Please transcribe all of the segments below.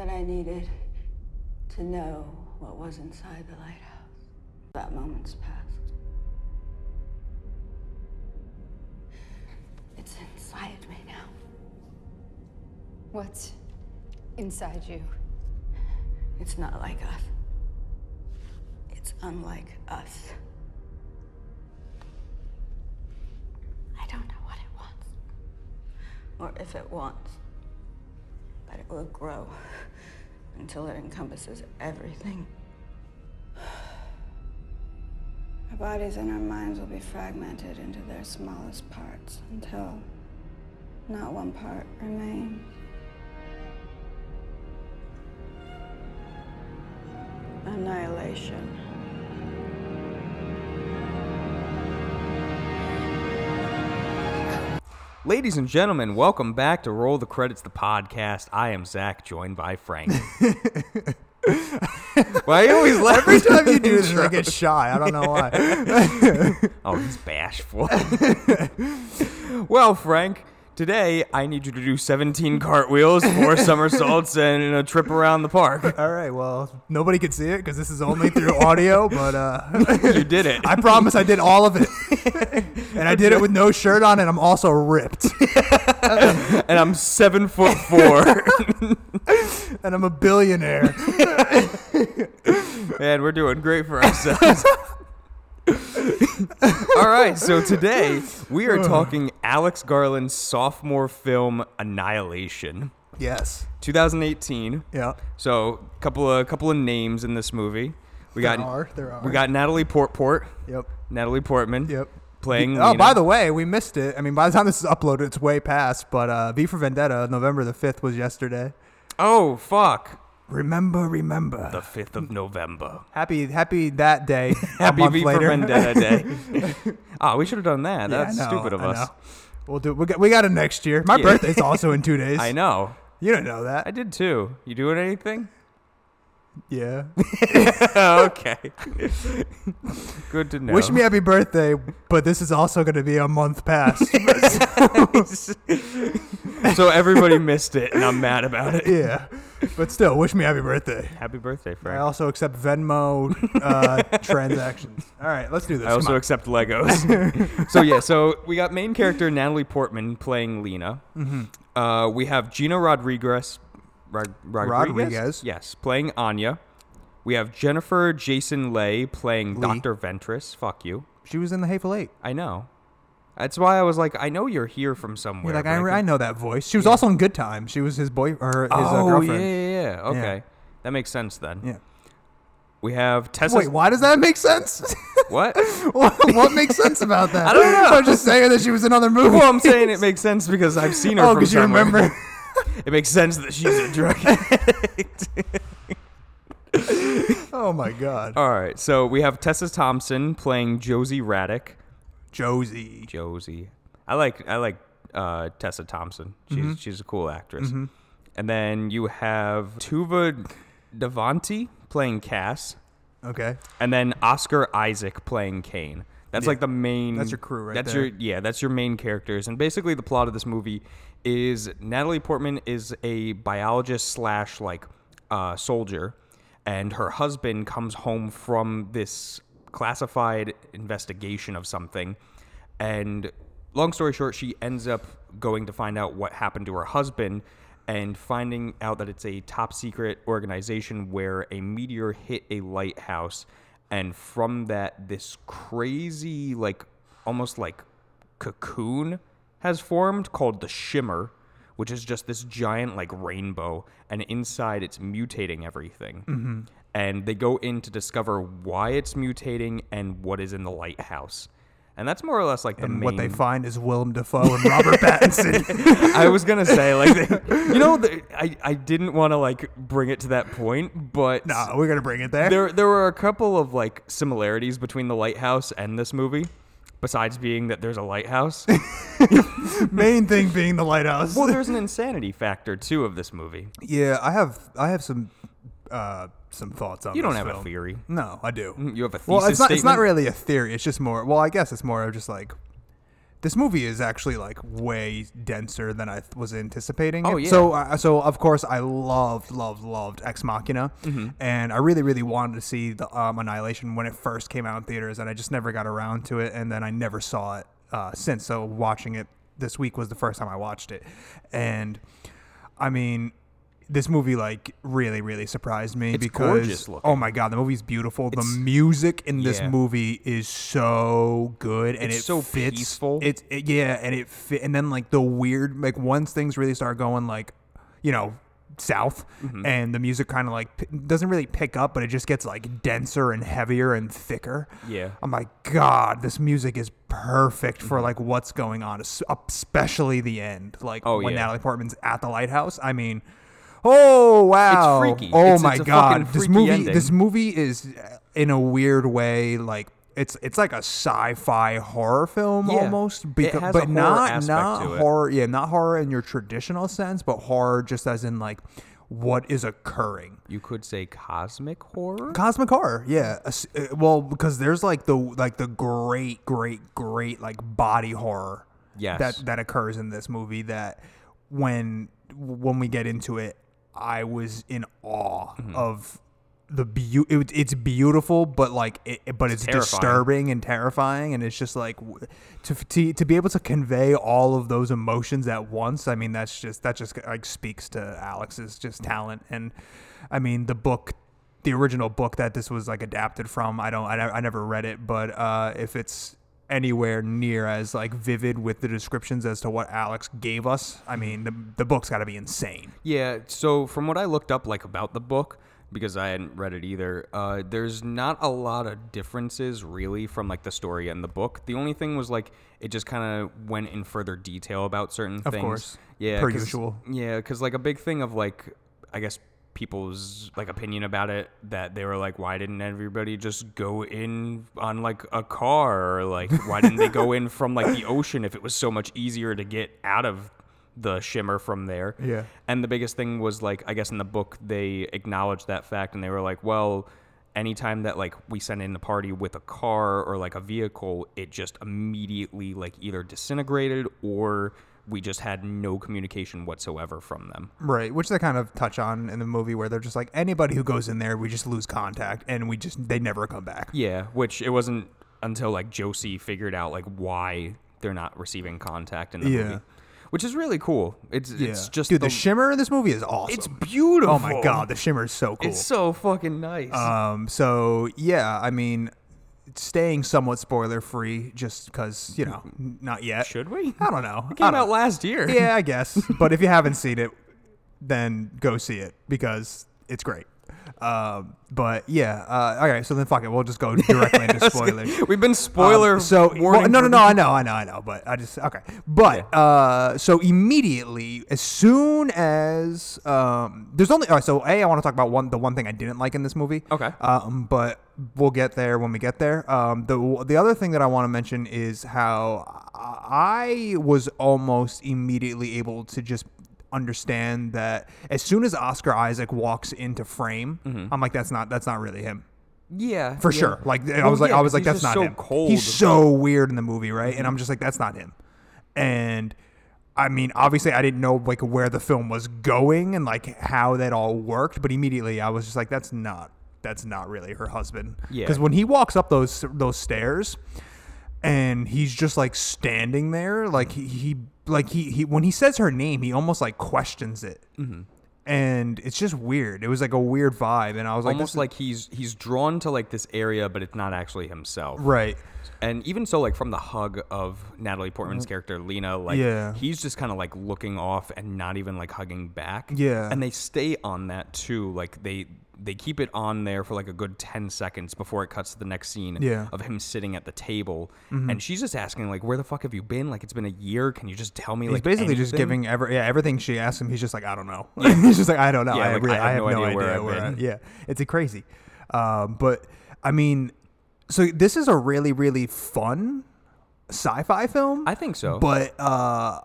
that I needed to know what was inside the lighthouse. That moment's past. It's inside me now. What's inside you? It's not like us. It's unlike us. I don't know what it wants. Or if it wants. But it will grow until it encompasses everything. Our bodies and our minds will be fragmented into their smallest parts until not one part remains. Annihilation. Ladies and gentlemen, welcome back to Roll the Credits, the podcast. I am Zach, joined by Frank. Why you always laugh Every time you do this, I get shy. I don't know why. Oh, he's bashful. well, Frank, today I need you to do 17 cartwheels, four somersaults, and a trip around the park. All right, well, nobody can see it because this is only through audio, but uh, You did it. I promise I did all of it. and I did it with no shirt on, and I'm also ripped. and I'm seven foot four. And I'm a billionaire. Man, we're doing great for ourselves. All right, so today we are talking Alex Garland's sophomore film Annihilation, Yes. 2018. Yeah. So, couple of a couple of names in this movie. We There got are. There are. we got Natalie Portport, Yep. Natalie Portman, Yep. playing. Oh, Lena. by the way, we missed it. I mean, by the time this is uploaded, it's way past. But uh, V for Vendetta, November the 5th was yesterday. oh fuck, Remember, remember. the fifth of November. happy, happy that day. Happy V for. Vendetta Day. oh, we should have done that. Yeah, That's I know, stupid of I us. know. We'll do. We got, we got it next year. My Yeah. birthday's also in two days. I know. You don't know that. I did too. You doing anything? Yeah. okay. Good to know. Wish me happy birthday, but this is also going to be a month past. so everybody missed it, and I'm mad about it. yeah. But still, wish me happy birthday. Happy birthday, Frank. I also accept Venmo uh, transactions. All right, let's do this. I Come also on. accept Legos. so yeah, so we got main character Natalie Portman playing Lena. Mm-hmm. Uh, we have Gina Rodriguez. Rod- Rodriguez. Rodriguez. Yes, playing Anya. We have Jennifer Jason Leigh playing Lee. Dr. Ventress. Fuck you. she was in the Hateful Eight. I know. That's why I was like, I know you're here from somewhere. You're like, but I, could- I know that voice. She was also in Good Time. She was his boy or his uh, oh yeah, girlfriend. yeah, yeah. Okay, that makes sense then. Yeah. We have Tessa. Wait, why does that make sense? what? what, what makes sense about that? I don't know. I'm just saying that she was in other movies. well, I'm saying it makes sense because I've seen her. Oh, from because you remember. It makes sense that she's a drug addict. oh my God. All right, so we have Tessa Thompson playing Josie Radek. Josie. Josie, I like I like uh, Tessa Thompson. She's Mm-hmm. she's a cool actress. And then you have Tuva Devanti playing Cass, Okay. and then Oscar Isaac playing Kane. That's Yeah. like the main. That's your crew right That's there. your yeah. That's your main characters, and basically the plot of this movie is Natalie Portman is a biologist slash like uh, soldier, and her husband comes home from this classified investigation of something, and long story short, she ends up going to find out what happened to her husband. And finding out that it's a top secret organization where a meteor hit a lighthouse and from that this crazy like almost like cocoon has formed called the shimmer which is just this giant like rainbow and inside it's mutating everything mm-hmm. and they go in to discover why it's mutating and what is in the lighthouse and that's more or less like the And main what they find is Willem Dafoe and Robert Pattinson. I was gonna say like you know the, I I didn't want to like bring it to that point but no, we're gonna bring it there. there there were a couple of like similarities between the lighthouse and this movie besides being that there's a lighthouse Main thing being the lighthouse. well there's an insanity factor too of this movie yeah, I have I have some uh, some thoughts on. you don't have a theory No, I do. you have a thesis Well, it's not. It's not really a theory. It's just more. Well, I guess it's more of just like this movie is actually like way denser than I th- was anticipating. Oh, it. yeah. So, uh, so of course, I loved, loved, loved Ex Machina, Mm-hmm. and I really, really wanted to see the um, Annihilation when it first came out in theaters, and I just never got around to it, and then I never saw it uh, since. So, watching it this week was the first time I watched it, and I mean. This movie like really really surprised me It's because oh my god the movie's beautiful the music in this yeah. movie is so good and It's it so fits peaceful. it's it, yeah, and it fit, and then like the weird like once things really start going like, you know, south, Mm-hmm. and the music kind of like p- doesn't really pick up, but it just gets like denser and heavier and thicker. Yeah. I'm like, God, this music is perfect for like what's going on, especially the end, like Oh, when yeah. Natalie Portman's at the lighthouse. I mean. Oh wow! freaky. Oh It's- my it's god! This movie, ending. this movie is uh, in a weird way like it's it's like a sci-fi horror film Yeah. almost, has but not not horror. Yeah, not horror in your traditional sense, but horror just as in like what is occurring. You could say cosmic horror. Cosmic horror, yeah. Uh, Well, because there's like the like the great, great, great like body horror Yes. that that occurs in this movie. That when when we get into it, I was in awe Mm-hmm. of the beauty. it, It's beautiful, but like it, but it's, terrifying. disturbing and terrifying, and it's just like to, to to be able to convey all of those emotions at once. I mean, that's just that just like speaks to Alex's just talent, and I mean the book the original book that this was like adapted from. I don't, I, I never read it, but uh, if it's anywhere near as like vivid with the descriptions as to what Alex gave us, I mean, the the book's got to be insane. Yeah, so from what I looked up like about the book, because I hadn't read it either, uh, there's not a lot of differences really from like the story and the book. The only thing was like it just kind of went in further detail about certain Of things. Of course. yeah, Per usual. Yeah, because like a big thing of like I guess people's like opinion about it that they were like why didn't everybody just go in on like a car or like why didn't they go in from like the ocean if it was so much easier to get out of the shimmer from there Yeah. and the biggest thing was like I guess in the book they acknowledged that fact and they were like, well, anytime that like we send in a party with a car or like a vehicle, it just immediately like either disintegrated or we just had no communication whatsoever from them. Right, which they kind of touch on in the movie, where they're just like anybody who goes in there, we just lose contact, and we just they never come back. Yeah, which it wasn't until like Josie figured out like why they're not receiving contact in the Yeah. movie. Which is really cool. It's it's just dude, the, the, shimmer in this movie is awesome. it's beautiful. oh my god, the shimmer is so cool. It's so fucking nice. Um, so yeah, I mean, staying somewhat spoiler free, just because you know, mm-hmm. not yet. Should we? I don't know. It came out last year. Yeah, I guess. but if you haven't seen it, then go see it because it's great. Um, but yeah, uh, all right. So then, fuck it. We'll just go directly into spoilers. We've been spoiler Um, so well, no, no, no. I know, I know, I know. But I just okay. But uh, so immediately, as soon as um, there's only all right, so a I want to talk about one the one thing I didn't like in this movie. Okay. Um, but we'll get there when we get there. Um, the the other thing that I want to mention is how I was almost immediately able to just understand that as soon as Oscar Isaac walks into frame, mm-hmm. I'm like, that's not that's not really him Yeah, for yeah. sure. Like I Well, was like, yeah, I was 'cause like, that's not so him. cold. He's so weird in the movie, right? And I'm just like, that's not him. And I mean, obviously, I didn't know like where the film was going and like how that all worked, but immediately I was just like, that's not that's not really her husband. Yeah. Because when he walks up those those stairs, and he's just like standing there, like he, he like he, he when he says her name, he almost like questions it. Mm-hmm. And it's just weird. It was like a weird vibe, and I was like, almost this is- like he's he's drawn to like this area, but it's not actually himself. right. And even so, like from the hug of Natalie Portman's character Lena, like Mm-hmm. Yeah. he's just kind of like looking off and not even like hugging back. Yeah. and they stay on that too. Like they they keep it on there for like a good ten seconds before it cuts to the next scene. Yeah. Mm-hmm. of him sitting at the table, and she's just asking like, "Where the fuck have you been? Like it's been a year. Can you just tell me?" He's like basically just giving every yeah everything she asks him. He's just like I don't know. he's just like I don't know. Yeah, I, like, really, I have no idea where I've I- been. yeah, it's a crazy. Um, but I mean, so this is a really really fun sci-fi film. I think so. But uh,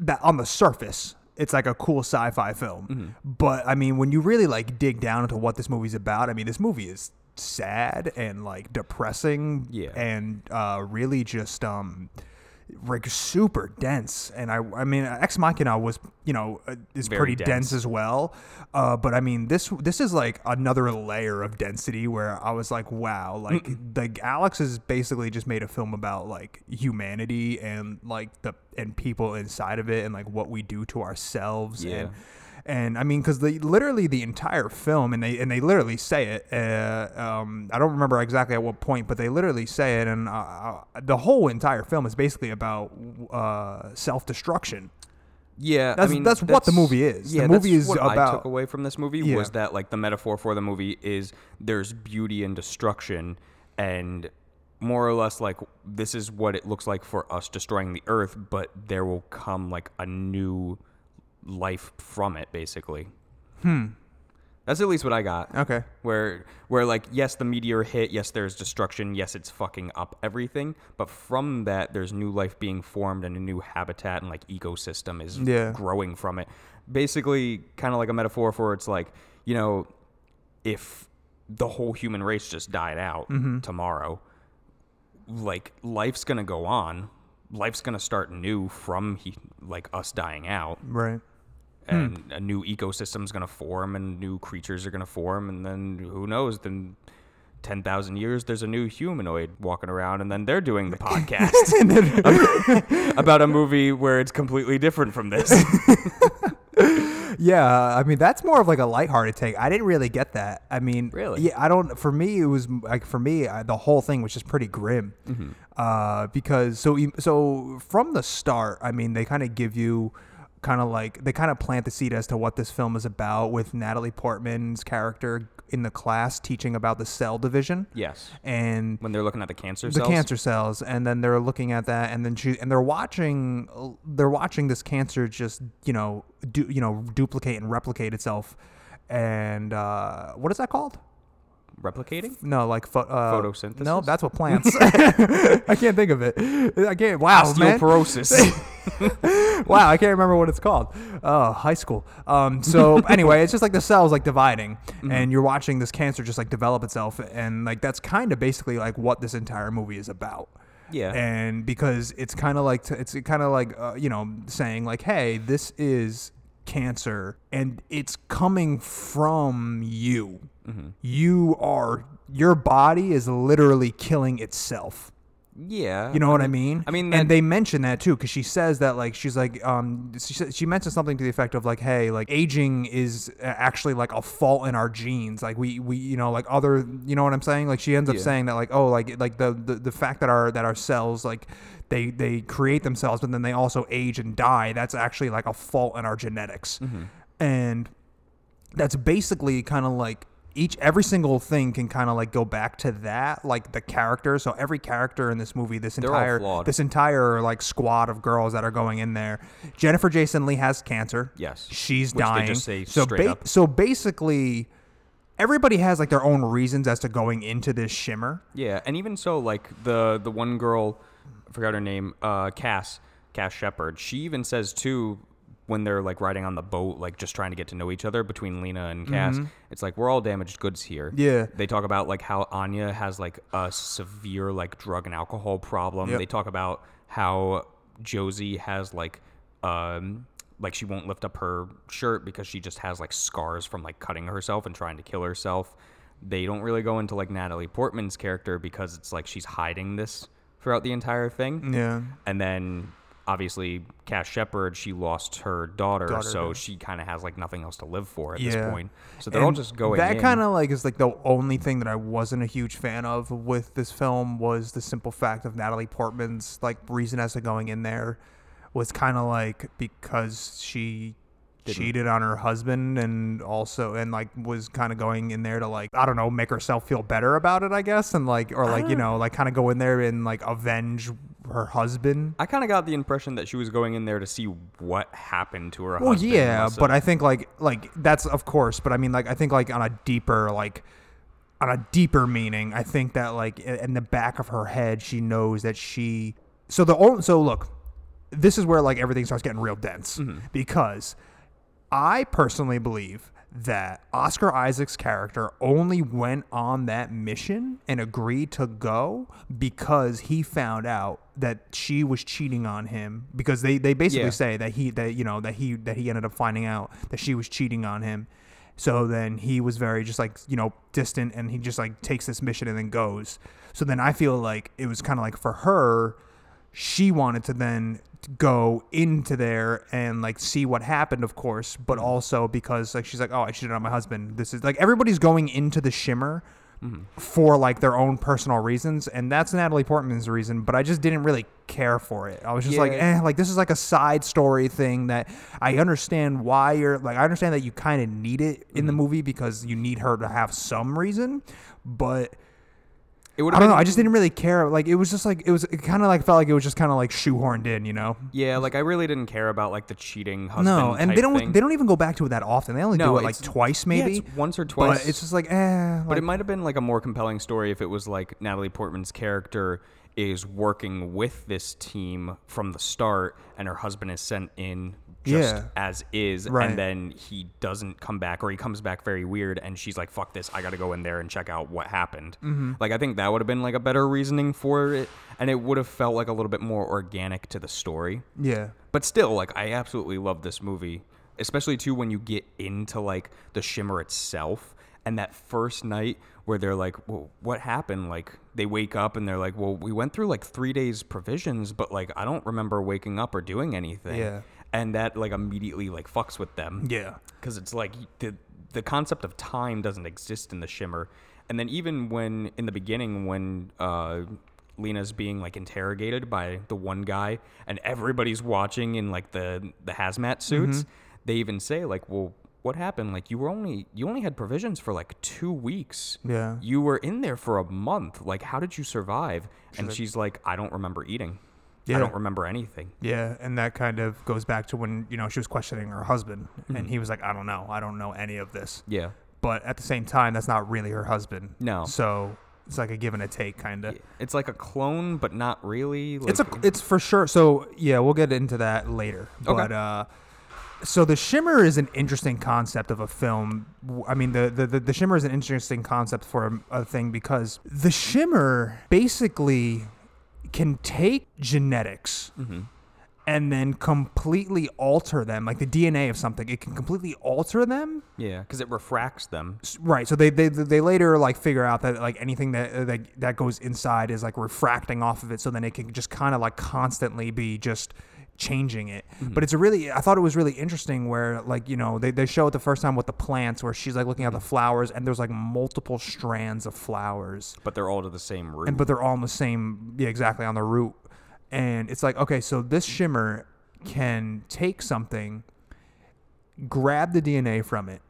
that on the surface, it's like a cool sci-fi film. Mm-hmm. But I mean, when you really like dig down into what this movie's about, I mean, this movie is sad and like depressing. Yeah. And uh, really just um, like super dense. And I, I mean, Ex Machina was, you know, uh, is Very pretty dense. dense as well. Uh, but I mean, this this is like another layer of density where I was like, wow, like like Alex has basically just made a film about like humanity and like the and people inside of it and like what we do to ourselves Yeah. and and I mean, because they literally the entire film, and they and they literally say it. Uh, um, I don't remember exactly at what point, but they literally say it, and uh, uh, the whole entire film is basically about uh, self destruction. Yeah, That's- I mean, that's what the movie is. The Yeah, movie that's is what I about- took away from this movie Yeah. was that like the metaphor for the movie is there's beauty and destruction, and more or less like this is what it looks like for us destroying the earth, but there will come like a new life from it, basically. Hmm. That's at least what I got. Okay. Where where like yes the meteor hit, yes there's destruction, yes it's fucking up everything, but from that there's new life being formed and a new habitat and like ecosystem is Yeah. growing from it. Basically kind of like a metaphor for it's like, you know, if the whole human race just died out tomorrow, like life's going to go on. Life's going to start new from he, like us dying out Right. And a new ecosystem is going to form and new creatures are going to form and then who knows then 10,000 years there's a new humanoid walking around and then they're doing the podcast about a movie where it's completely different from this Yeah, I mean that's more of like a lighthearted take. I didn't really get that. I mean, Really? Yeah, I don't. For me, it was like for me, I, the whole thing was just pretty grim. Uh, because so so from the start, I mean, they kind of give you kind of like they kind of plant the seed as to what this film is about with Natalie Portman's character in the class teaching about the cell division. yes. And when they're looking at the cancer the cells? cancer cells and then they're looking at that and then she and they're watching they're watching this cancer just you know do you know duplicate and replicate itself. And uh what is that called replicating no like pho- uh, Photosynthesis? no that's what plants i can't think of it i can't wow man osteoporosis wow, I can't remember what it's called. Oh, high school. Um, so anyway, it's just like the cells like dividing, and you're watching this cancer just like develop itself, and like that's kind of basically like what this entire movie is about. Yeah. And because it's kind of like it's kind of like uh, you know saying like, hey, this is cancer, and it's coming from you. You are your body is literally killing itself. yeah You know what I mean? I mean, that- and they mention that too because she says that like she's like um she she mentions something to the effect of like hey like aging is uh, actually like a fault in our genes like we we you know like other you know what I'm saying like she ends up Yeah. saying that like oh like like the, the the fact that our that our cells like they they create themselves but then they also age and die that's actually like a fault in our genetics Mm-hmm. and that's basically kind of like each every single thing can kind of like go back to that like the character so every character in this movie this They're entire this entire like squad of girls that are going in there jennifer jason leigh has cancer Yes. she's Which dying so straight up. so basically everybody has like their own reasons as to going into this shimmer Yeah, and even so, like the the one girl, I forgot her name, uh, Cass, Cass Sheppard. She even says too, when they're like riding on the boat, like just trying to get to know each other between Lena and Cass. It's like we're all damaged goods here. Mm-hmm. Yeah. They talk about like how Anya has like a severe like drug and alcohol problem. Yep. They talk about how Josie has like um like she won't lift up her shirt because she just has like scars from like cutting herself and trying to kill herself. They don't really go into like Natalie Portman's character because it's like she's hiding this throughout the entire thing. yeah And then obviously Cass Sheppard, she lost her daughter, Daughter, so yeah. she kind of has like nothing else to live for at Yeah. this point. So they're all just going That kind of like is like the only thing that I wasn't a huge fan of with this film was the simple fact of Natalie Portman's like reason as to going in there was kind of like because she cheated on her husband and also and like was kind of going in there to like I don't know make herself feel better about it I guess and like or like you ah. know like kind of go in there and like avenge her husband. I kind of got the impression that she was going in there to see what happened to her Well, husband. yeah, Must but I think like like that's of course, but I mean like I think like on a deeper like on a deeper meaning, I think that like in the back of her head, she knows that she. So the only so look, this is where like everything starts getting real dense Mm-hmm. because I personally believe that Oscar Isaac's character only went on that mission and agreed to go because he found out that she was cheating on him because they, they basically Yeah. say that he that you know that he that he ended up finding out that she was cheating on him so then he was very just like you know distant and he just like takes this mission and then goes so then i feel like it was kind of like for her she wanted to then go into there and like see what happened of course but mm-hmm. also because like she's like oh i cheated on my husband. This is like everybody's going into the shimmer mm-hmm. for like their own personal reasons and that's natalie portman's reason but i just didn't really care for it. I was just like eh like this is like a side story thing that i understand why you're like i understand that you kind of need it in the mm-hmm. movie because you need her to have some reason but It would I don't know. I just didn't really care. Like it was just like it was. It kind of like felt like it was just kind of like shoehorned in, you know. Yeah, like I really didn't care about like the cheating husband. No, and they don't. thing. They don't even go back to it that often. They only No, do it like twice, yeah, maybe. it's once or twice. But it's just like, eh. But it might have been like a more compelling story if it was like Natalie Portman's character is working with this team from the start and her husband is sent in just Yeah. as is Right. and then he doesn't come back or he comes back very weird and she's like fuck this I got to go in there and check out what happened. Mm-hmm. Like I think that would have been like a better reasoning for it and it would have felt like a little bit more organic to the story. yeah, But still, like I absolutely love this movie, especially too when you get into like the shimmer itself and that first night where they're like, "Well, what happened?" Like they wake up and they're like, "Well, we went through like 3 days provisions, but like I don't remember waking up or doing anything." Yeah. And that like immediately like fucks with them. Yeah, because it's like the the concept of time doesn't exist in the shimmer. And then even when in the beginning when uh Lena's being like interrogated by the one guy and everybody's watching in like the the hazmat suits they even say like well what happened? Like you were only you only had provisions for like 2 weeks. Yeah. you were in there for a month. Like how did you survive? And she's like I don't remember eating Yeah. I don't remember anything yeah. And that kind of goes back to when you know she was questioning her husband, Mm-hmm. and he was like, "I don't know. I don't know any of this." yeah But at the same time, that's not really her husband. No. So it's like a give and a take, kind of. it's like a clone but not really like, it's a it's for sure so yeah we'll get into that later Okay. but uh so the shimmer is an interesting concept of a film I mean the the, the, the shimmer is an interesting concept for a, a thing because the shimmer basically can take genetics mm-hmm. and then completely alter them like the dna of something it can completely alter them Yeah, because it refracts them. Right so they, they they later like figure out that like anything that uh, that, that goes inside is like refracting off of it so then it can just kind of like constantly be just changing it. Mm-hmm. But it's a really i thought it was really interesting where like you know they, they show it the first time with the plants where she's like looking at the mm-hmm. flowers and there's like multiple strands of flowers. But they're all to the same root. and but they're all on the same yeah exactly on the root. And it's like okay so this shimmer can take something grab the dna from it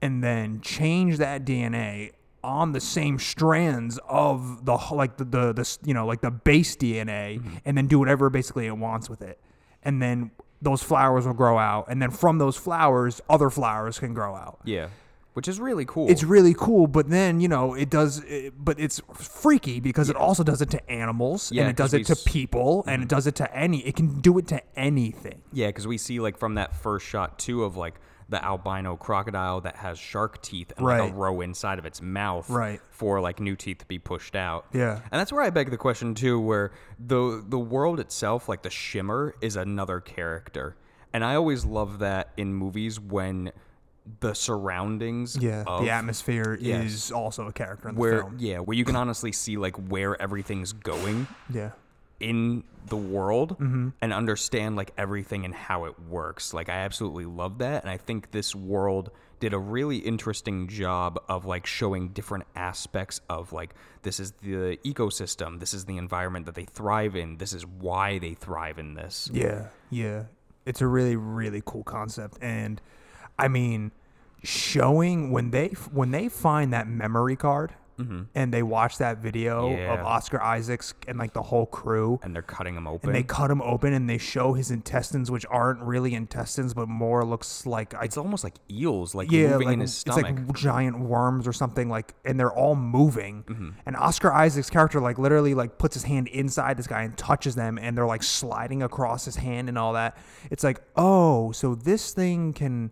and then change that dna on the same strands of the like the the, the you know like the base dna mm-hmm. and then do whatever basically it wants with it and then those flowers will grow out and then from those flowers other flowers can grow out. Yeah, which is really cool. it's really cool but then you know it does it, but it's freaky because it also does it to animals Yeah, and it does it to s- people and it mm-hmm. does it to any it can do it to anything. Yeah, because we see like from that first shot too of like the albino crocodile that has shark teeth and like a row inside of its mouth Right. for like new teeth to be pushed out. Yeah. and that's where I beg the question too, where the the world itself, like the shimmer, is another character, and I always love that in movies when the surroundings yeah of the atmosphere Yes. is also a character in the where film yeah where you can honestly see like where everything's going yeah in the world Mm-hmm. and understand like everything and how it works. Like I absolutely love that and I think this world did a really interesting job of like showing different aspects of like this is the ecosystem, this is the environment that they thrive in, this is why they thrive in this. Yeah, yeah. It's a really really cool concept and I mean showing when they when they find that memory card and they watch that video Mm-hmm. Yeah. of Oscar Isaacs and like the whole crew And they're cutting him open. and they cut him open and they show his intestines which aren't really intestines but more looks like I it's almost like eels like yeah, moving like, in his stomach. it's like giant worms or something like and they're all moving Mm-hmm. and oscar isaac's character like literally like puts his hand inside this guy and touches them and they're like sliding across his hand and all that it's like oh so this thing can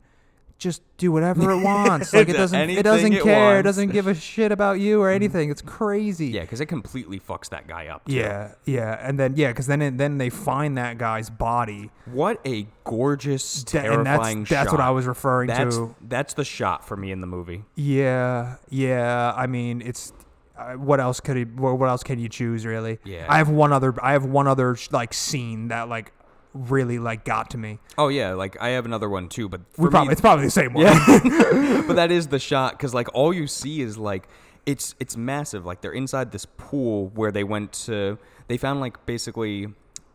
just do whatever it wants. Like it doesn't it doesn't it care. It doesn't give a shit about you or anything. It's crazy. Yeah, because it completely fucks that guy up. too. Yeah, yeah, and then yeah, because then it, then they find that guy's body, What a gorgeous, That- and that's- terrifying that's what. I was referring that's, to. That's the shot for me in the movie. Yeah, yeah. I mean, it's uh, what else could he? What what else can you choose really? Yeah. I have one other. I have one other like scene that like really like got to me. Oh yeah, like I have another one too, but We probably me, it's probably the same one. Yeah, but that is the shot because like all you see is like it's it's massive. Like they're inside this pool where they went to. They found like basically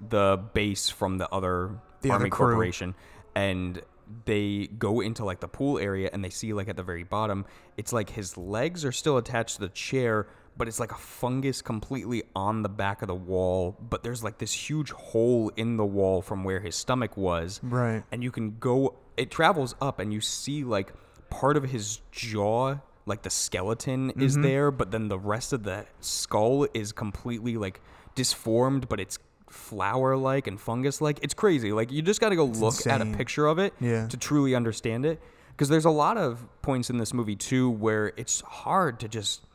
the base from the other The army crew. corporation, and they go into like the pool area and they see like at the very bottom, it's like his legs are still attached to the chair. But it's like a fungus completely on the back of the wall. But there's like this huge hole in the wall from where his stomach was Right. and you can go it travels up and you see like part of his jaw like the skeleton is Mm-hmm. there but then the rest of the skull is completely like disformed but it's flower like and fungus like it's crazy like you just got to go look at a picture of it Yeah. to truly understand it because there's a lot of points in this movie too where it's hard to just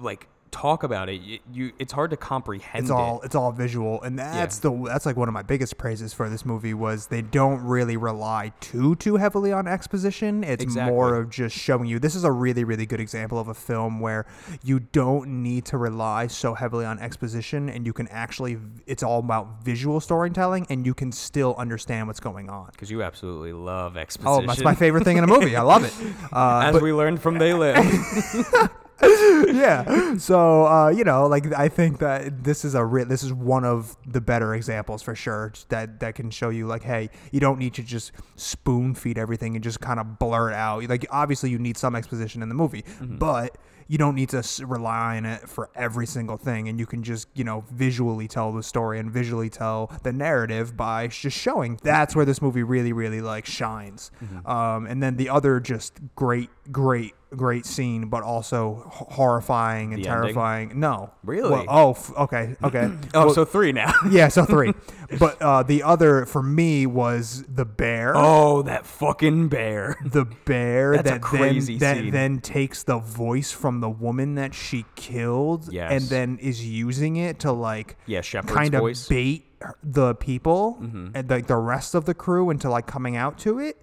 like talk about it you, you it's hard to comprehend It's it all it's all visual, and that's the that's like one of my biggest praises for this movie was they don't really rely too too heavily on exposition. It's Exactly. more of just showing you. This is a really really good example of a film where you don't need to rely so heavily on exposition, and you can actually it's all about visual storytelling, and you can still understand what's going on. because you absolutely love exposition Oh, that's my favorite thing in a movie. I love it. Uh, as we learned from They Live. yeah. So uh, you know, like I think that this is a re- this is one of the better examples for sure that that can show you like, hey, you don't need to just spoon feed everything and just kind of blur it out. Like obviously you need some exposition in the movie, but you don't need to rely on it for every single thing, and you can just you know visually tell the story and visually tell the narrative by just showing. That's where this movie really really like shines. Um, and then the other just great great great scene, but also horrifying and The ending? terrifying. No, Really? Well, oh, f- okay, okay. Oh, Well, so three now. yeah, so three. but uh, the other for me was the bear. oh, that fucking bear. The bear That's a that crazy then that scene. then takes the voice from the woman that she killed Yes. and then is using it to like Yeah, kind of voice. bait her- the people Mm-hmm. and like the rest of the crew into like coming out to it.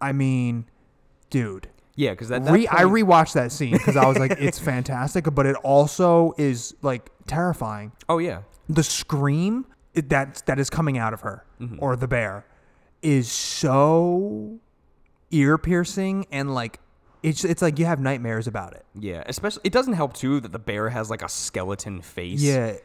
I mean, dude. Yeah, because that, that Re- I point- rewatched that scene because I was like, it's fantastic, but it also is like terrifying. Oh yeah, The scream that that is coming out of her Mm-hmm. or the bear is so ear piercing and like it's it's like you have nightmares about it. yeah. Especially, it doesn't help too that the bear has like a skeleton face. Yeah,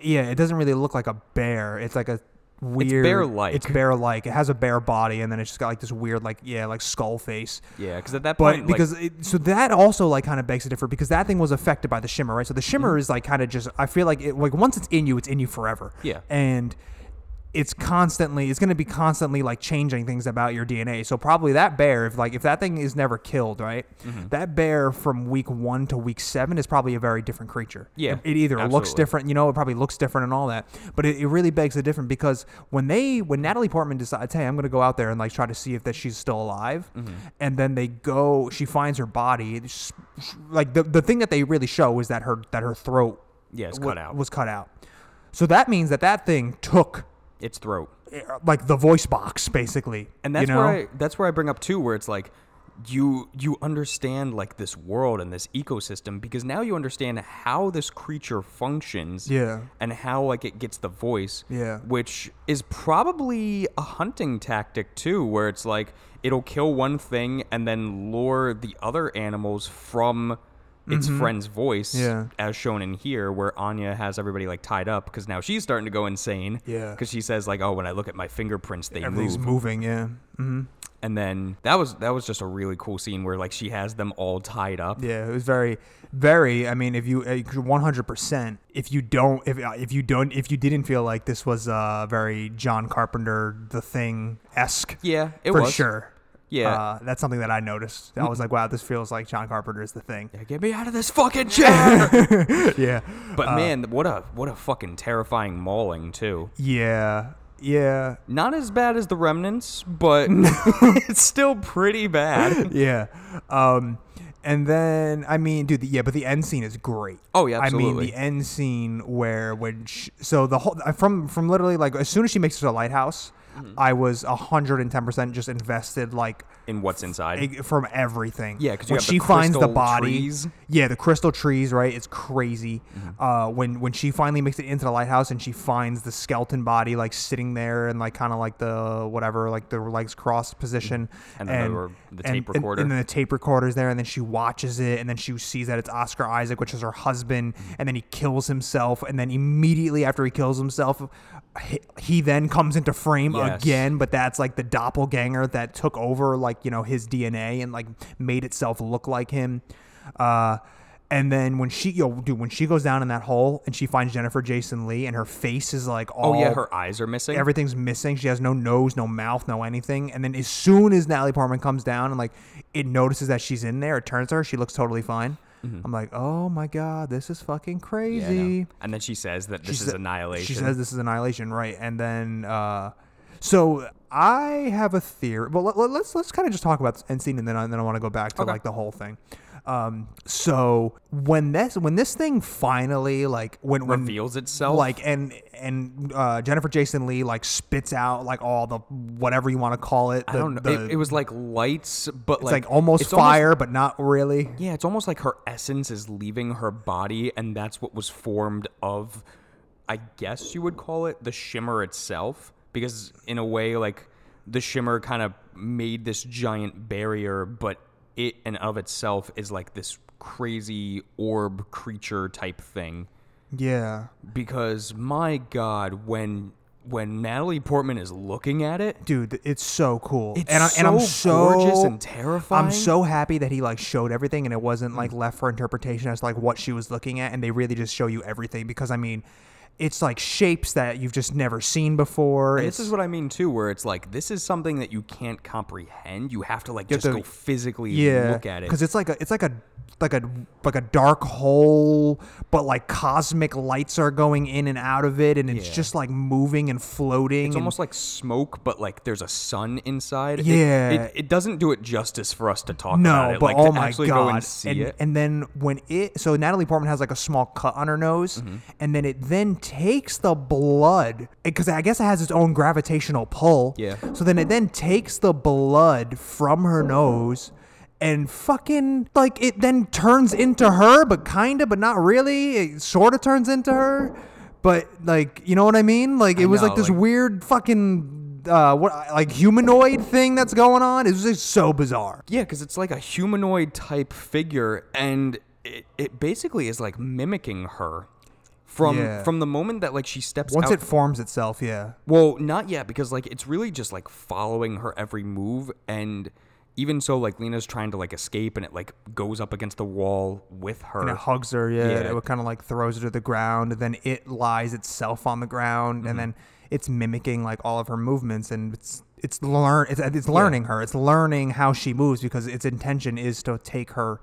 yeah. It doesn't really look like a bear. It's like a weird bear-like. It's bear like. It has a bear body and then it's just got like this weird like yeah like skull face. yeah. Because at that point, But because like, it, so that also like kind of begs a different because that thing was affected by the shimmer, right? So the shimmer Mm-hmm. is like kind of just I feel like it like once it's in you, it's in you forever. Yeah. And it's constantly it's going to be constantly like changing things about your DNA. So probably that bear if like if that thing is never killed, right? Mm-hmm. That bear from week 1 to week 7 is probably a very different creature. Yeah, It, it either looks different, you know, it probably looks different and all that. But it, it really begs the different because when they when Natalie Portman decides, "Hey, I'm going to go out there and like try to see if that she's still alive." Mm-hmm. And then they go, she finds her body. Just- Like the the thing that they really show is that her that her throat Yeah, it's wa- cut out. was cut out. So that means that that thing took its throat. eh, like the voice box basically. And that's you know? where I, that's where I bring up too, where it's like you you understand like this world and this ecosystem because now you understand how this creature functions. Yeah. And how like it gets the voice. Yeah. Which is probably a hunting tactic too, where it's like it'll kill one thing and then lure the other animals from its friend's voice, Mm-hmm. Yeah. as shown in here, where Anya has everybody like tied up because now she's starting to go insane. Yeah. Because she says like, "Oh, when I look at my fingerprints, they everything's move." moving. Yeah. hmm and then that was that was just a really cool scene where like she has them all tied up. Yeah, it was very, very. I mean, if you one hundred percent, if you don't, if if you don't, if you didn't feel like this was uh very John Carpenter, The Thing esque, Yeah, it for was. sure. Yeah. uh, that's something that I noticed. I was like, wow, this feels like John Carpenter is The Thing. Yeah, Get me out of this fucking chair! yeah, but Uh, man, what a what a fucking terrifying mauling too. yeah, Yeah. Not as bad as the remnants, but it's still pretty bad. Yeah. Um, and then I mean, dude, the, yeah, but the end scene is great. Oh, yeah, I mean, the end scene where when she, so the whole from from literally like as soon as she makes it to the lighthouse, Mm-hmm. I was hundred and ten percent just invested like In what's inside. from everything. Yeah, 'cause you when have the she finds the crystal body, trees. yeah, the crystal trees, right? It's crazy. Mm-hmm. Uh, when when she finally makes it into the lighthouse and she finds the skeleton body like sitting there and like kind of like the whatever, like the legs crossed position, Mm-hmm. And then the- the tape and- recorder. and then the tape recorder's there, and then she watches it, and then she sees that it's Oscar Isaac, which is her husband, Mm-hmm. and then he kills himself, and then immediately after he kills himself, he, he then comes into frame Yes. again, but that's like the doppelganger that took over, like you know his DNA and like made itself look like him. Uh, and then when she, yo, dude, when she goes down in that hole and she finds Jennifer Jason Leigh, and her face is like all oh yeah, her eyes are missing. everything's missing. She has no nose, no mouth, no anything. And then as soon as Natalie Portman comes down and like it notices that she's in there, it turns her. She looks totally fine. I'm like, oh my god, this is fucking Mm-hmm. Yeah, crazy. And then she says that this She is sa- annihilation. She says this is annihilation, right? And then, uh, so I have a theory. Well, let, let's let's kind of just talk about end scene, and then I, then I want to go back to Okay. like the whole thing. Um, so when this when this thing finally like when when reveals itself. like and and uh, Jennifer Jason Leigh like spits out like all the whatever you want to call it. I don't know. the- it, it was like lights, but it's like like, almost fire, but not really. yeah, it's almost like her essence is leaving her body, and that's what was formed of. I guess you would call it the shimmer itself, because in a way, like the shimmer kind of made this giant barrier, but it and of itself is like this crazy orb creature type thing. Yeah, Because my God, when when Natalie Portman is looking at it, dude, it's so cool. It's and, I, and I'm so so gorgeous and terrifying. I'm so happy that he like showed everything and it wasn't like left for interpretation as like what she was looking at, and they really just show you everything because I mean. It's like shapes that you've just never seen before. And this is what I mean too, where it's like this is something that you can't comprehend. You have to like just to- go physically yeah, look at it. because it's like a it's like a like a like a dark hole, but like cosmic lights are going in and out of it, and it's Yeah. just like moving and floating. It's and- almost like smoke, but like there's a sun inside. Yeah. it, it, doesn't do it justice for us to talk no, about it. but like, oh to my actually god! go and see and, it. and then when it, so Natalie Portman has like a small cut on her nose, Mm-hmm. and then it then takes the blood because I guess it has its own gravitational pull. Yeah. So then it then takes the blood from her nose. And fucking like it then turns into her, but kinda, but not really. It sort of turns into her, but like you know what I mean? Like it I was know, like this like- weird fucking uh what like humanoid thing that's going on. It was just so bizarre. Yeah, because it's like a humanoid type figure, and it, it basically is like mimicking her from Yeah. from the moment that like she steps Once out. it forms itself, yeah. Well, not yet because like it's really just like following her every move and even so like Lena's trying to like escape and it like goes up against the wall with her. And it hugs her, yeah. Yeah. and It kind of like throws her to the ground, and then it lies itself on the ground, Mm-hmm. and then it's mimicking like all of her movements, and it's it's learn it's, it's learning her. It's learning how she moves because its intention is to take her,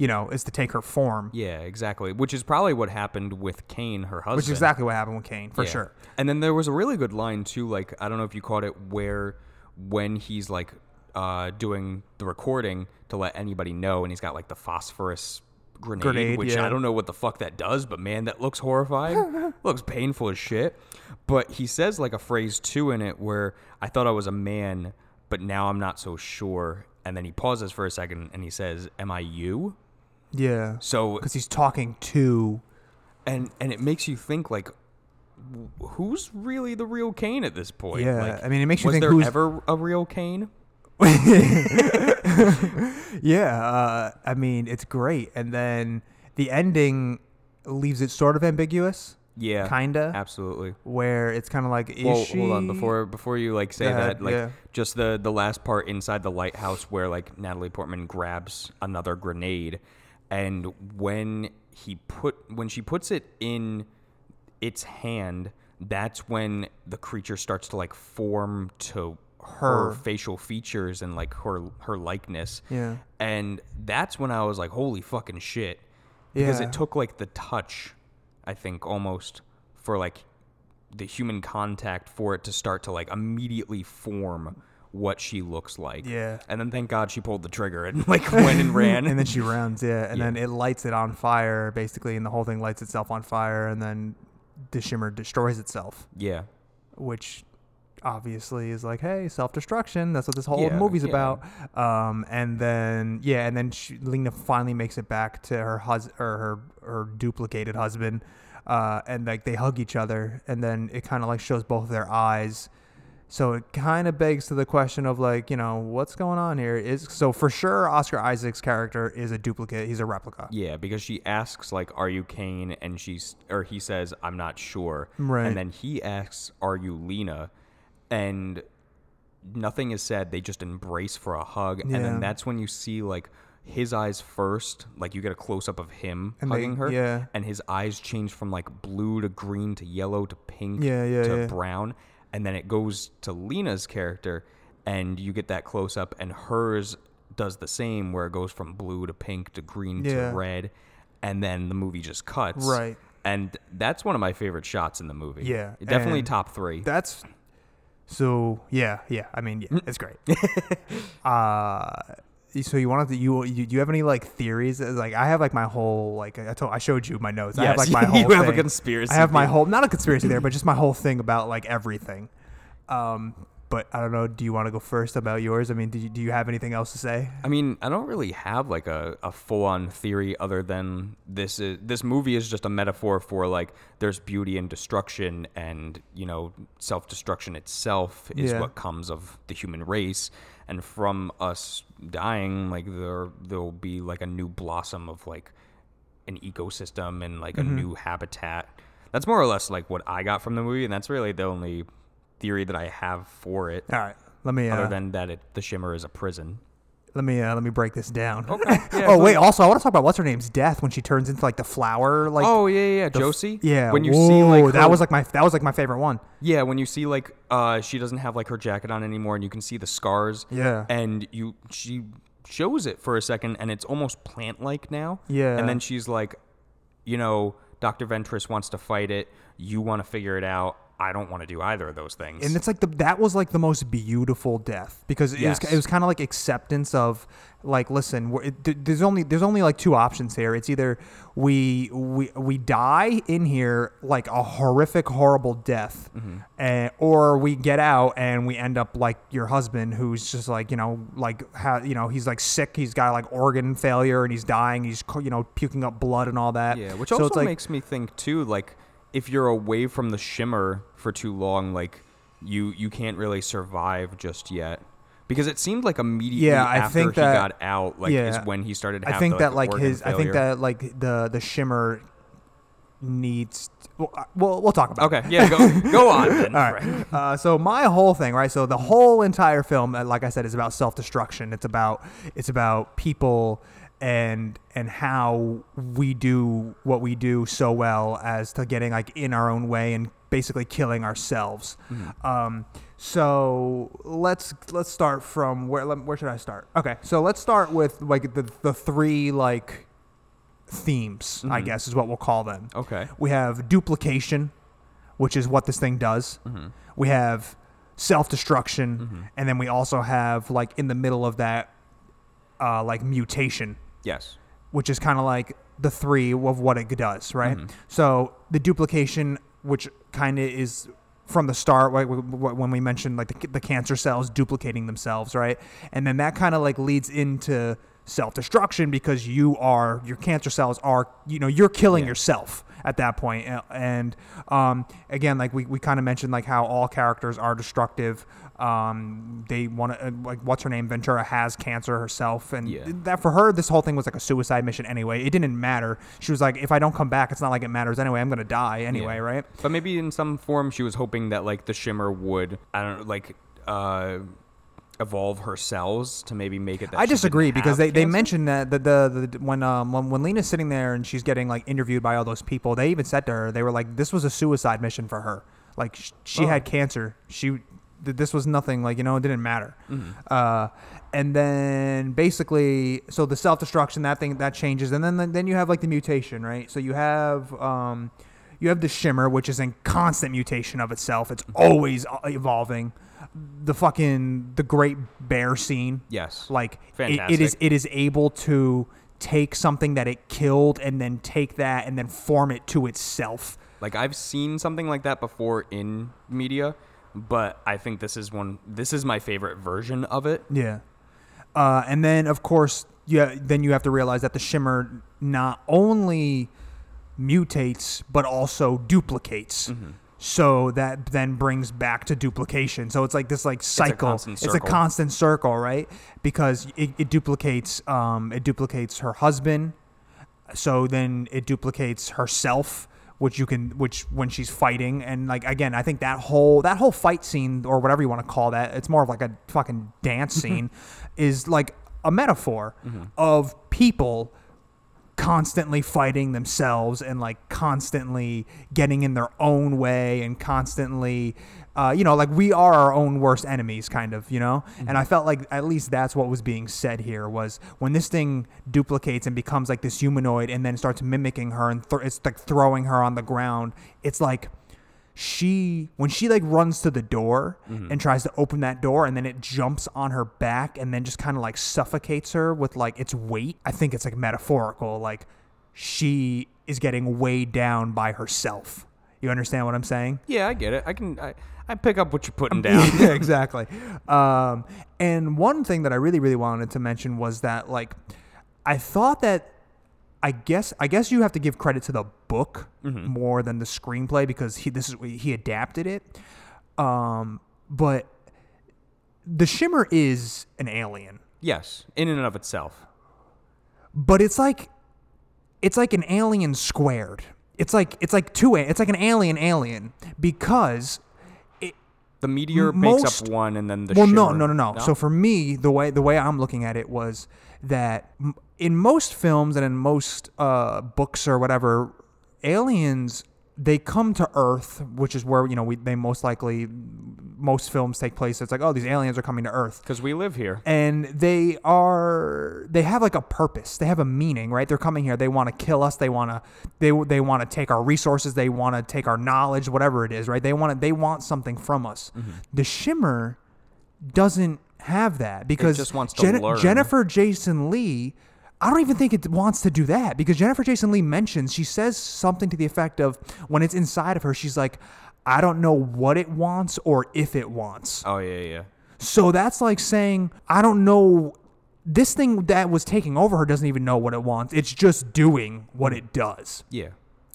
you know, is to take her form, yeah, exactly. Which is probably what happened with Kane, her husband. which is exactly what happened with Kane for Yeah. sure. And then there was a really good line too, like I don't know if you caught it, where when he's like uh, doing the recording to let anybody know, and he's got like the phosphorus grenade, Grenade, which yeah. I don't know what the fuck that does, but man, that looks horrifying. looks painful as shit. But he says like a phrase too in it where I thought I was a man, but now I'm not so sure. And then he pauses for a second and he says, "Am I you?" Yeah, So because he's talking to and and it makes you think like who's really the real Kane at this point Yeah, like, I mean, it makes you think was there who's- ever a real Kane yeah, uh, I mean, it's great. And then the ending leaves it sort of ambiguous, yeah Kinda. absolutely where it's kind of like, is well she? hold on before before you like say ahead, that like yeah. just the the last part inside the lighthouse where like Natalie Portman grabs another grenade and when he put when she puts it in its hand that's when the creature starts to like form to her, Her. facial features and like her her likeness Yeah. and that's when I was like holy fucking shit because Yeah. it took like the touch I think almost for like the human contact for it to start to like immediately form what she looks like. Yeah. And then thank God she pulled the trigger and like went and ran. and then she runs, yeah, and Yeah. then it lights it on fire, basically, and the whole thing lights itself on fire, and then the shimmer destroys itself, yeah. which obviously is like, hey, self destruction. That's what this whole Yeah, movie's yeah. about. Um, and then yeah, and then she, Lena finally makes it back to her hus or her her duplicated husband, uh, and like they hug each other, and then it kind of like shows both their eyes. So it kind of begs to the question of like, you know, what's going on here? Is so for sure Oscar Isaac's character is a duplicate. He's a replica. Yeah, because she asks like, "Are you Kane?" and she's or he says, "I'm not sure." Right. And then he asks, "Are you Lena?" And nothing is said. They just embrace for a hug, and then that's when you see like his eyes first. Like you get a close up of him And they- hugging her, yeah. and his eyes change from like blue to green to yellow to pink Yeah, yeah, to yeah. brown, and then it goes to Lena's character, and you get that close up, and hers does the same, where it goes from blue to pink to green Yeah. to red, and then the movie just cuts. Right. And that's one of my favorite shots in the movie. Yeah, Definitely top three. That's so yeah, yeah. I mean, yeah, it's great. uh so you wanted to you, you do you have any like theories? Like I have like my whole like I told I showed you my notes. I have Yes, like my whole you have a conspiracy I have my whole not a conspiracy there but just my whole thing about like everything. Um but I don't know do you want to go first about yours? I mean do you, do you have anything else to say? I mean, I don't really have like a, a full on theory other than this is this movie is just a metaphor for like there's beauty and destruction and you know self destruction itself is Yeah. what comes of the human race and from us dying like there there'll be like a new blossom of like an ecosystem and like Mm-hmm. a new habitat. That's more or less like what I got from the movie and that's really the only theory that I have for it all right let me uh, other than that it, the shimmer is a prison. Let me uh, let me break this down Okay. Yeah, oh wait also I want to talk about what's her name's death when she turns into like the flower like oh yeah, yeah, yeah. the f- Josie. Yeah. When you see like whoa, that was like my that was like my favorite one. yeah, when you see like uh she doesn't have like her jacket on anymore, and you can see the scars. Yeah. And you she shows it for a second, and it's almost plant like now. Yeah. And then she's like, you know, Doctor Ventress wants to fight it. You want to figure it out. I don't want to do either of those things. And it's like the that was like the most beautiful death because it Yes. was it was kind of like acceptance of like listen it, there's only there's only like two options here it's either we we we die in here like a horrific horrible death Mm-hmm. and, or we get out and we end up like your husband who's just like you know like ha, you know he's like sick he's got like organ failure and he's dying he's you know puking up blood and all that Yeah, which So also like, makes me think too, like if you're away from the shimmer for too long, like you you can't really survive just yet. Because it seemed like immediately Yeah, I after think he that- got out, like is yeah. when he started. I think the, that like his. I think that like the the shimmer needs. Well, uh, we'll we'll talk about. Okay, it. yeah, go go on then. All right. Uh, so my whole thing, right? So the whole entire film, uh, like I said, is about self destruction. It's about it's about people and and how we do what we do so well as to getting like in our own way and basically killing ourselves. Um, so let's let's start from where let- where should I start? Okay, so let's start with like the the three like themes, I guess is what we'll call them. Okay. We have duplication, which is what this thing does. Mm-hmm. We have self destruction, and then we also have like in the middle of that, uh, like mutation, Yes. which is kind of like the three of what it does, right? Mm-hmm. So the duplication, which kind of is from the start, w- when we mentioned like the, the cancer cells duplicating themselves, right? And then that kind of like leads into self-destruction because you are your cancer cells are you know you're killing Yeah. yourself at that and um, again like we, we kind of mentioned like how all characters are destructive. Um, they want to like what's her name? Ventura has cancer herself. And Yeah. that for her this whole thing was like a suicide mission anyway. It didn't matter. She was like if i don't come back it's not like it matters anyway. I'm gonna die anyway Yeah. right? But maybe in some form she was hoping that like the shimmer would I don't know like uh evolve her cells to maybe make it that I disagree because they, they mentioned that the, the, the when um when, when Lena's sitting there and she's getting like interviewed by all those people, they even said to her they were like this was a suicide mission for her. Like sh- she Oh. had cancer. She th- this was nothing like you know it didn't matter. Mm-hmm. Uh, and then basically so the self destruction that thing that changes and then then you have like the mutation right. So you have um You have the Shimmer, which is in constant mutation of itself. It's always uh, evolving. The fucking the Great Bear scene. Yes. Like it, it is it is able to take something that it killed and then take that and then form it to itself. Like I've seen something like that before in media, but I think this is one. This is my favorite version of it. Yeah. Uh, and then of course, yeah. Then you have to realize that the shimmer not only mutates but also duplicates. Mm-hmm. So that then brings back to duplication. So it's like this like cycle. constant It's a circle. constant circle, right? Because it, it duplicates. Um, it duplicates her husband. So then it duplicates herself, which you can, which when she's fighting, and like again, I think that whole that whole fight scene or whatever you want to call that, it's more of like a fucking dance scene, is like a metaphor of people constantly fighting themselves and like constantly getting in their own way and constantly uh, you know like we are our own worst enemies kind of you know? And i felt like at least that's what was being said here was when this thing duplicates and becomes like this humanoid and then starts mimicking her and th- it's like throwing her on the ground it's like she when she like runs to the door and tries to open that door and then it jumps on her back and then just kind of like suffocates her with like its weight i think it's like metaphorical like she is getting weighed down by herself you understand what i'm saying Yeah, I get it. I can. I, I pick up what you're putting down. yeah, exactly. Um, and one thing that I really, really wanted to mention was that, like, I thought that, I guess, I guess you have to give credit to the book more than the screenplay because he this is he adapted it. Um, but the Shimmer is an alien, yes, in and of itself. but it's like, it's like an alien squared. It's like it's like two. a- It's like an alien alien because The meteor makes up one, and then the well, no, shimmer- no, no, no, So for me, the way the way I'm looking at it was that in most films and in most uh, books or whatever, aliens they come to Earth, which is where you know we they most likely most films take place. It's like oh these aliens are coming to Earth. because we live here. And they are they have like a purpose. They have a meaning, right? They're coming here. They want to kill us. They want to they they want to take our resources. They want to take our knowledge, whatever it is, right? They want they want something from us. The Shimmer doesn't have that because just wants to learn. Jennifer Jason Leigh. I don't even think it wants to do that because Jennifer Jason Leigh mentions she says something to the effect of when it's inside of her, she's like, I don't know what it wants or if it wants. Oh yeah, yeah. So that's like saying, I don't know. This thing that was taking over her doesn't even know what it wants. It's just doing what it does. Yeah.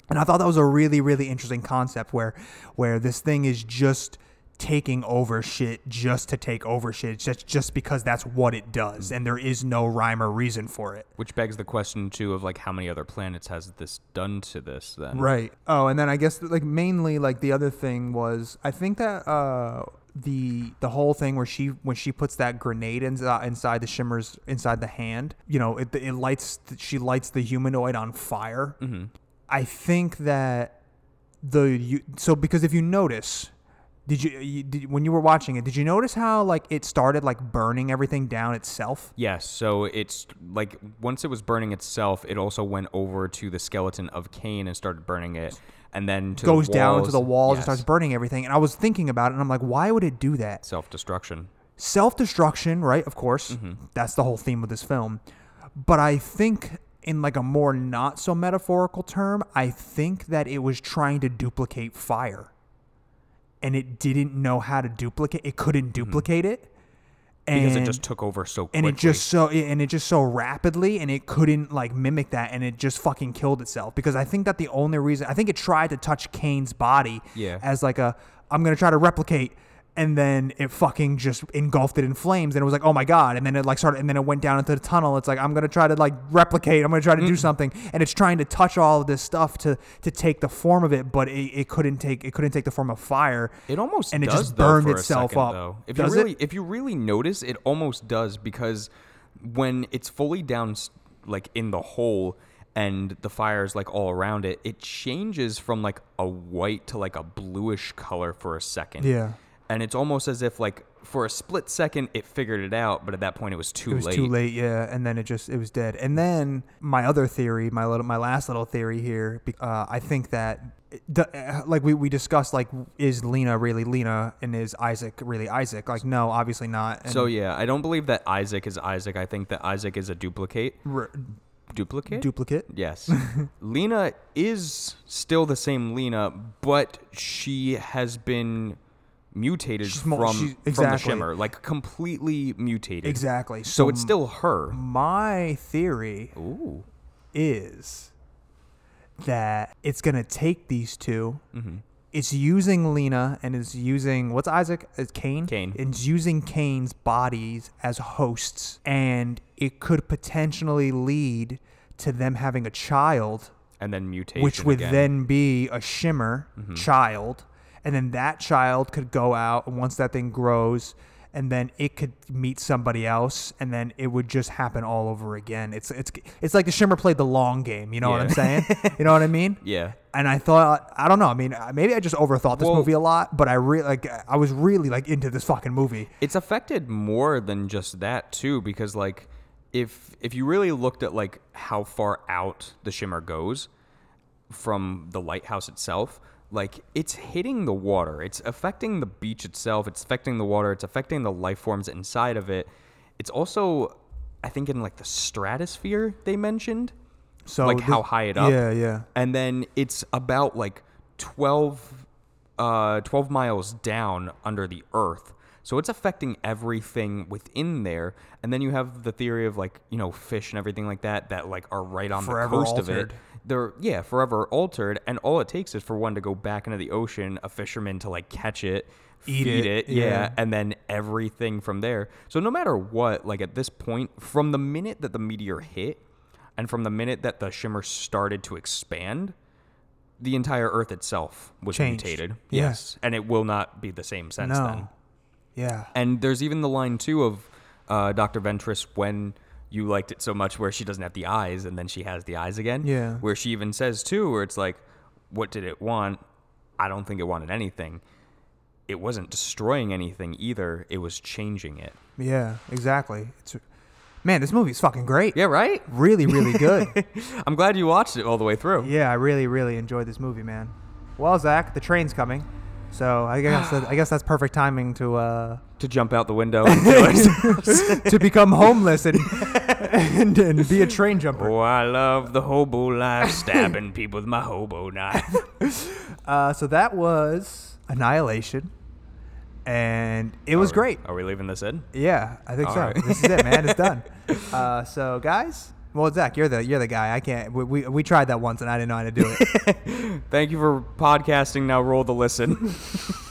And I thought that was a really, really interesting concept where, where this thing is just taking over shit just to take over shit, just just because that's what it does, and there is no rhyme or reason for it. Which begs the question too of like how many other planets has this done to this then? Right. Oh, and then I guess like mainly like the other thing was I think that uh the the whole thing where she when she puts that grenade in, uh, inside the shimmers inside the hand, you know, it it lights she lights the humanoid on fire. Mm-hmm. I think that the you, so because if you notice did you, you did, when you were watching it did you notice how like it started like burning everything down itself? Yes, so it's like once it was burning itself, it also went over to the skeleton of Kane and started burning it, and then to goes the down to the walls. and starts burning everything. And i was thinking about it and i'm like why would it do that? Self-destruction. self-destruction right of course. Mm-hmm. that's the whole theme of this film. But i think in like a more not so metaphorical term i think that it was trying to duplicate fire and it didn't know how to duplicate it couldn't duplicate it Mm-hmm. Because it just took over so quickly. and it just so and it just so rapidly and it couldn't like mimic that and it just fucking killed itself because i think that the only reason i think it tried to touch kane's body Yeah. as like a i'm gonna try to replicate and then it fucking just engulfed it in flames and it was like oh my god and then it like started and then it went down into the tunnel it's like i'm gonna try to like replicate i'm gonna try to Mm. do something and it's trying to touch all of this stuff to to take the form of it but it, it couldn't take it couldn't take the form of fire It almost and it does, just though, burned itself second, up. Though. If Does you it? really, if you really notice, it almost does because when it's fully down, like in the hole, and the fire's like all around it, it changes from like a white to like a bluish color for a second. Yeah. And it's almost as if like for a split second it figured it out, but at that point it was too it was late. too late, yeah, and then it just it was dead. And then my other theory, my little my last little theory here, uh, I think that uh, like we, we discussed, like is Lena really Lena and is Isaac really Isaac? Like no, obviously not. And So yeah, I don't believe that Isaac is Isaac. I think that Isaac is a duplicate. r- Duplicate? duplicate. Yes. Lena is still the same Lena, but she has been mutated She's from, she's- from the exactly. shimmer, like completely mutated. Exactly. So it's m- still her. my theory Ooh. is that it's gonna take these 2 Mm-hmm. It's using Lena and it's using what's Isaac? Is Kane? Kane. It's using Kane's bodies as hosts, and it could potentially lead to them having a child, And then mutation. which would again. then be a Shimmer child, and then that child could go out, and once that thing grows, and then it could meet somebody else, and then it would just happen all over again. It's it's it's like the Shimmer played the long game. You know what I'm saying? you know what I mean? Yeah. And I thought, I don't know. I mean, maybe I just overthought this Well- movie a lot, but I really like. I was really like into this fucking movie. It's affected more than just that too, because like if if you really looked at like how far out the shimmer goes from the lighthouse itself, like it's hitting the water. It's affecting the beach itself. It's affecting the water. It's affecting the life forms inside of it. It's also, I think, in like the stratosphere they mentioned. So like this- how high it up. Yeah, yeah. And then it's about like 12, uh, 12 miles down under the earth. So it's affecting everything within there. And then you have the theory of like, you know, fish and everything like that that like are right on Forever the coast of altered. it. They're yeah, forever altered. And all it takes is for one to go back into the ocean, a fisherman to like catch it, Eat it, it, yeah, yeah. and then everything from there. So no matter what, like at this point, from the minute that the meteor hit, and from the minute that the shimmer started to expand, the entire Earth itself was Changed. mutated. Yes, and it will not be the same since No. then. Yeah. And there's even the line too of uh, Dr. Ventress when you liked it so much where she doesn't have the eyes and then she has the eyes again. Yeah. Where she even says too, where it's like, what did it want? I don't think it wanted anything. It wasn't destroying anything either. It was changing it. Yeah, exactly. It's man, this movie is fucking great. Yeah, right? Really, really good. I'm glad you watched it all the way through. yeah, I really, really enjoyed this movie, man. Well, Zach, the train's coming, so I guess that, I guess that's perfect timing to uh, To jump out the window and kill ourselves. to become homeless and, and and be a train jumper. oh, I love the hobo life, stabbing people with my hobo knife. Uh, so that was Annihilation, and it was Are- great. Are we leaving this in? Yeah, I think All so. right. This is it, man. It's done. Uh, so, guys, well, Zach, you're the you're the guy. I can't. We, we, we tried that once, and I didn't know how to do it. Thank you for podcasting. Now roll the listen.